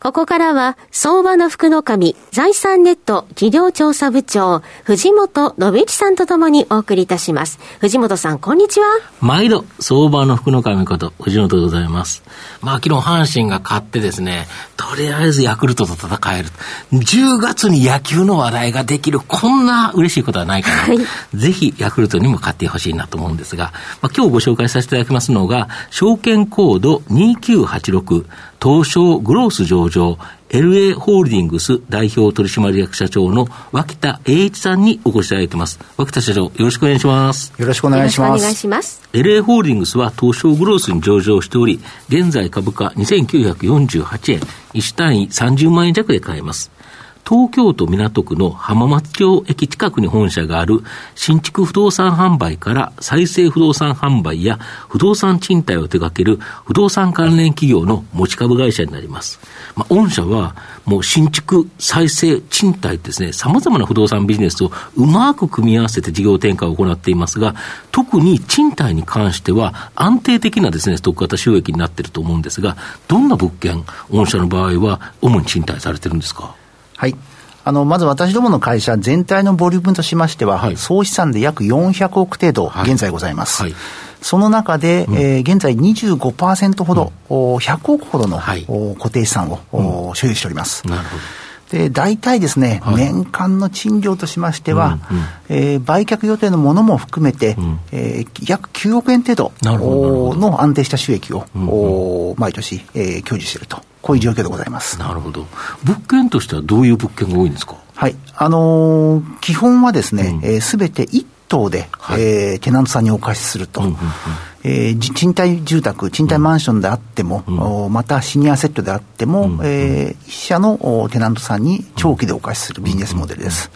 ここからは、相場の福の神、財産ネット企業調査部長、藤本信之さんとともにお送りいたします。藤本さん、こんにちは。毎度、相場の福の神こと、藤本でございます。まあ、昨日、阪神が勝ってですね、とりあえずヤクルトと戦える。10月に野球の話題ができる、こんな嬉しいことはないかな。はい、ぜひ、ヤクルトにも勝ってほしいなと思うんですが、まあ、今日ご紹介させていただきますのが、証券コード2986、東証グロース上場、LA ホールディングス代表取締役社長の脇田栄一さんにお越しいただいています。脇田社長、よろしくお願いします。よろしくお願いします。お願いします。LA ホールディングスは東証グロースに上場しており、現在株価2948円、1単位30万円弱で買えます。東京都港区の浜松町駅近くに本社がある新築不動産販売から再生不動産販売や不動産賃貸を手掛ける不動産関連企業の持ち株会社になります。まあ、御社はもう新築、再生、賃貸ですね、様々な不動産ビジネスをうまく組み合わせて事業展開を行っていますが、特に賃貸に関しては安定的なですね、特型収益になっていると思うんですが、どんな物件、御社の場合は主に賃貸されてるんですか？はい。あの、まず私どもの会社全体のボリュームとしましては、はい、総資産で約400億程度現在ございます。はい、その中で、うん、えー、現在25%ほど、うん、100億ほどの、はい、固定資産を、うん、所有しております。なるほど。で大体ですね、はい、年間の賃料としましては、うんうん、えー、売却予定のものも含めて、うん、えー、約9億円程度の安定した収益を、うんうん、毎年、えー、享受していると、こういう状況でございます。なるほど、物件としてはどういう物件が多いんですか？はい。あのー、基本はですね、す、べ、て一棟で、はい、えー、テナントさんにお貸しすると。うんうんうん。えー、賃貸住宅、賃貸マンションであっても、うん、またシニアセットであっても、うん、えー、一社のテナントさんに長期でお貸しするビジネスモデルです。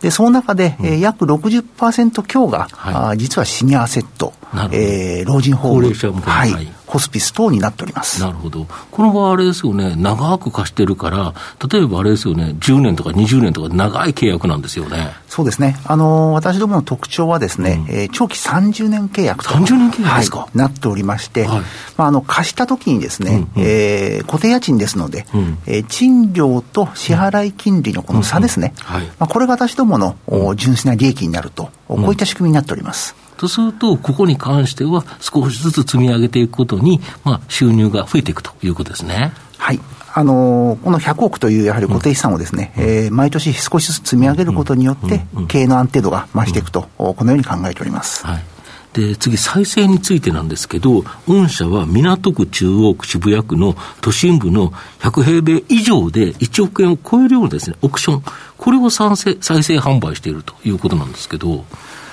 で、その中で、うん、えー、約60%強が、はい、あ実はシニアセット、えー、老人ホーム、はい、ホスピス等になっております。なるほど、この場合、あれですよね、長く貸してるから、例えばあれですよね、10年とか20年とか、長い契約なんですよね。そうですね、あの私どもの特徴はですね、うん、えー、長期30年契約と30年契約。ですか、はい、なっておりまして、はい、まあ、あの貸したときにですね、うんうん、えー、固定家賃ですので、うん、えー、賃料と支払い金利のこの差ですね、うん。うん。はい、まあ、これが私どもの純粋な利益になると、こういった仕組みになっております。とすると、ここに関しては少しずつ積み上げていくことに、まあ、収入が増えていくということですね。はい。あのー、この100億というやはり固定資産をですね、うん、えー、毎年少しずつ積み上げることによって、経営の安定度が増していくと、このように考えております。はい。で、次、再生についてなんですけど、御社は港区中央区渋谷区の都心部の100平米以上で1億円を超えるようなですね、オークション、これを再生再生販売しているということなんですけど、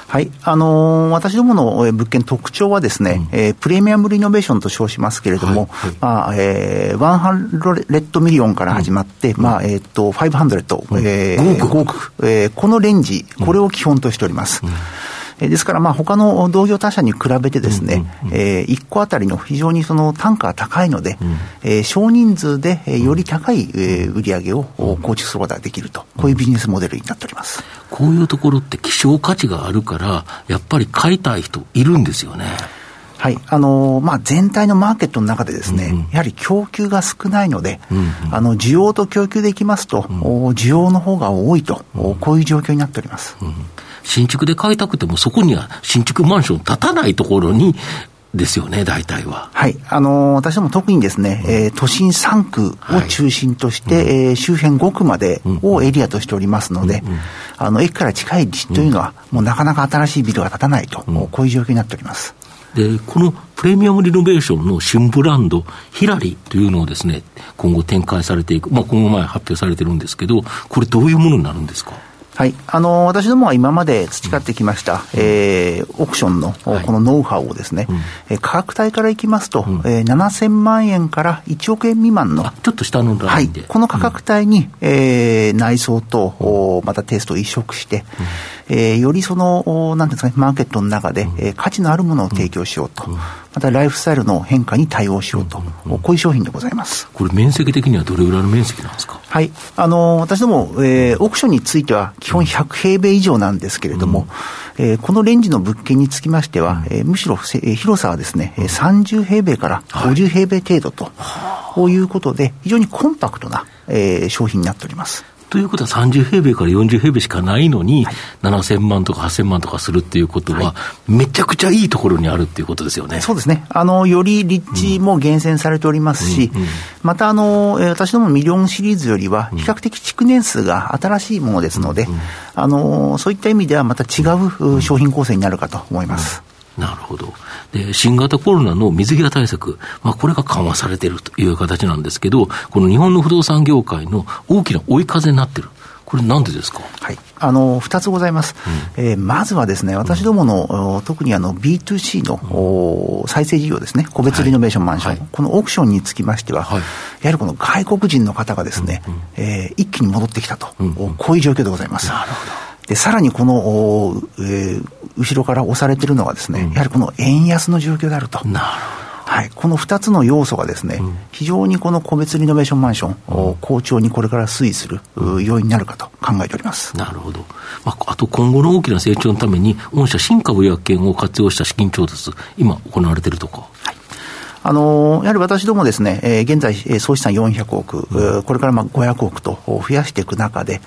はい、あのー、私どもの物件特徴はですね、うん、えー、プレミアムリノベーションと称しますけれども、はいはい、まあ、えー、100ミリオンから始まって、うん、まあ、えっ、ー、と、500、うん、えー、5億、えー、このレンジ、これを基本としております。うんですから、まあ、他の同業他社に比べてですね、うんうんうん、えー、1個あたりの非常にその単価が高いので、うん、えー、少人数で、えー、より高い、えー、売り上げを構築することができると、こういうビジネスモデルになっております。こういうところって希少価値があるから、やっぱり買いたい人いるんですよね。はい。あのまあ、全体のマーケットの中でですね、うんうん、やはり供給が少ないので、うんうん、あの需要と供給でいきますと、うん、需要の方が多いと、うん、こういう状況になっております。うん新築で買いたくても、そこには新築マンション建たないところに、ですよね、大体は。はい。あのー、私ども特にですね、うん、えー、都心3区を中心として、はい、えー、周辺5区までをエリアとしておりますので、うん。うん、あの、駅から近い立地というのは、もうなかなか新しいビルが建たないと、こういう状況になっております。で、このプレミアムリノベーションの新ブランド、ヒラリというのをですね、今後展開されていく、まあ、今後前発表されてるんですけど、これどういうものになるんですか？はい、あの私どもは今まで培ってきました、うん、えー、オークションのこのノウハウをですね、はい、価格帯からいきますと、うん、えー、7000万円から1億円未満の、ちょっと下のラインで、はい、この価格帯に、うん、えー、内装と、またテストを移植して、えー、よりその、なんですかね、マーケットの中で、えー、価値のあるものを提供しようと、またライフスタイルの変化に対応しようと、こういう商品でございます。これ、面積的にはどれぐらいの面積なんですか？はい。あの、私ども、えー、オークションについては、基本100平米以上なんですけれども、うん、えー、このレンジの物件につきましては、えー、むしろ、えー、広さはですね、30平米から50平米程度と、こういうことで、非常にコンパクトな、えー、商品になっております。ということは30平米から40平米しかないのに、はい、7000万とか8000万とかするっていうことは、はい、めちゃくちゃいいところにあるっていうことですよね。そうですね。あの、より立地も厳選されておりますし、うんうんうん、またあの、私どもミリオンシリーズよりは、比較的築年数が新しいものですので、うんうん、あの、そういった意味ではまた違う商品構成になるかと思います。なるほど。で、新型コロナの水際対策、まあ、これが緩和されているという形なんですけど、この日本の不動産業界の大きな追い風になっている。これなんでですか？はい。あの、二つございます。うん、えー、まずはですね、私どもの、うん、特にあの、B2C の、うん、再生事業ですね、個別リノベーションマンション、はい、このオークションにつきましては、はい、やはりこの外国人の方がですね、うんうん、えー、一気に戻ってきたと、うんうん、こういう状況でございます。なるほど。で、さらにこの、えー、後ろから押されているのはですね、うん、やはりこの円安の状況であると。なるほど。はい、この2つの要素がですね、うん、非常にこの個別リノベーションマンション、うん、好調にこれから推移する、要因になるかと考えております。なるほど、まあ、あと今後の大きな成長のために、御社新株予約権を活用した資金調達、今、行われているとか。はいあのやはり私どもですね、えー、現在、総資産400億、うん、これからまあ500億と増やしていく中で、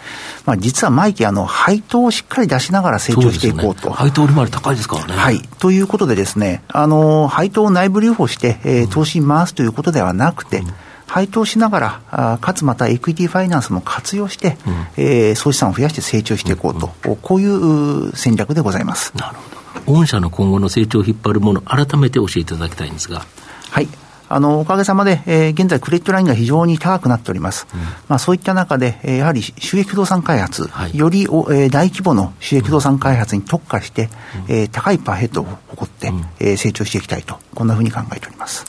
まあ、実は毎期、あの、配当をしっかり出しながら成長していこうと。うね、配当利回り高いですからね。はい。ということでですね、あの配当を内部留保して、えー、投資に回すということではなくて、うん配当しながら、あかつまたエクイティファイナンスも活用して、うん、えー、総資産を増やして成長していこうと、うん、こういう戦略でございます。なるほど。御社の今後の成長を引っ張るもの、改めて教えていただきたいんですが。はい。あの、おかげさまで、えー、現在クレジットラインが非常に高くなっております。うん、まあそういった中で、えー、やはり収益不動産開発、はい、よりお、えー、大規模の収益不動産開発に特化して、うん、えー、高いパーヘッドを誇って、うん、えー、成長していきたいと、こんなふうに考えております。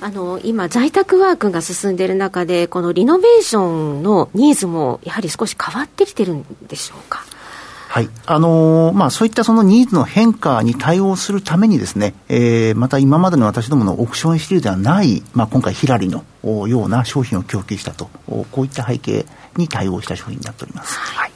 あの今、在宅ワークが進んでいる中で、このリノベーションのニーズもやはり少し変わってきてるんでしょうか？はい。あのー、まあ、そういったそのニーズの変化に対応するためにですね、えー、また今までの私どものオプションシリーズではない、まあ、今回ヒラリのような商品を供給したと、こういった背景に対応した商品になっております。はい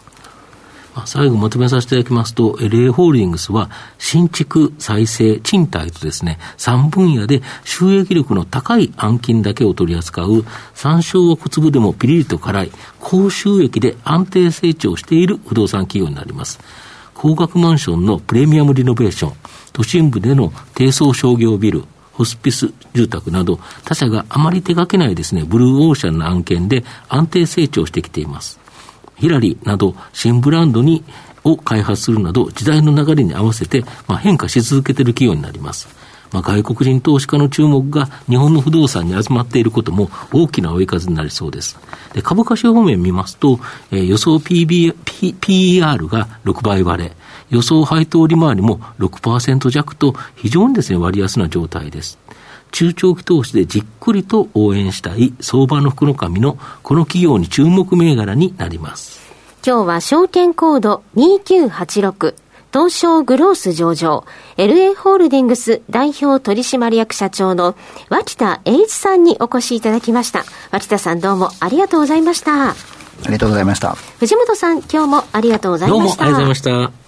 最後まとめさせていただきますと、LA ホールディングスは新築、再生、賃貸とですね、3分野で収益力の高い案金だけを取り扱う、山椒は小粒でもピリリと辛い、高収益で安定成長している不動産企業になります。高額マンションのプレミアムリノベーション、都心部での低層商業ビル、ホスピス住宅など、他社があまり手掛けないですね、ブルーオーシャンの案件で安定成長してきています。ヒラリなど新ブランドにを開発するなど、時代の流れに合わせて、まあ、変化し続けている企業になります。まあ、外国人投資家の注目が日本の不動産に集まっていることも大きな追い風になりそうです。で株価指標面見ますと、えー、予想 PB P PER が6倍割れ、予想配当利回りも6%弱と非常にですね、割安な状態です。中長期投資でじっくりと応援したい相場の福の神のこの企業に注目銘柄になります。今日は証券コード2986東証グロース上場 LA ホールディングス代表取締役社長の脇田栄一さんにお越しいただきました。脇田さんどうもありがとうございました。ありがとうございました。藤本さん今日もありがとうございました。どうもありがとうございました。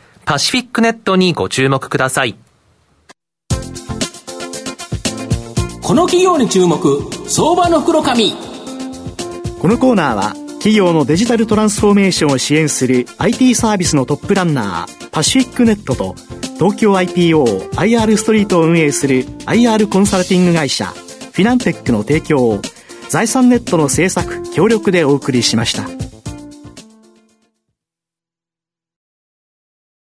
パシフィックネットにご注目ください。この企業に注目、相場の袋紙。このコーナーは、企業のデジタルトランスフォーメーションを支援する IT サービスのトップランナー、パシフィックネットと、東京 IPO、IR ストリートを運営する IR コンサルティング会社、フィナンテックの提供を、財産ネットの制作、協力でお送りしました。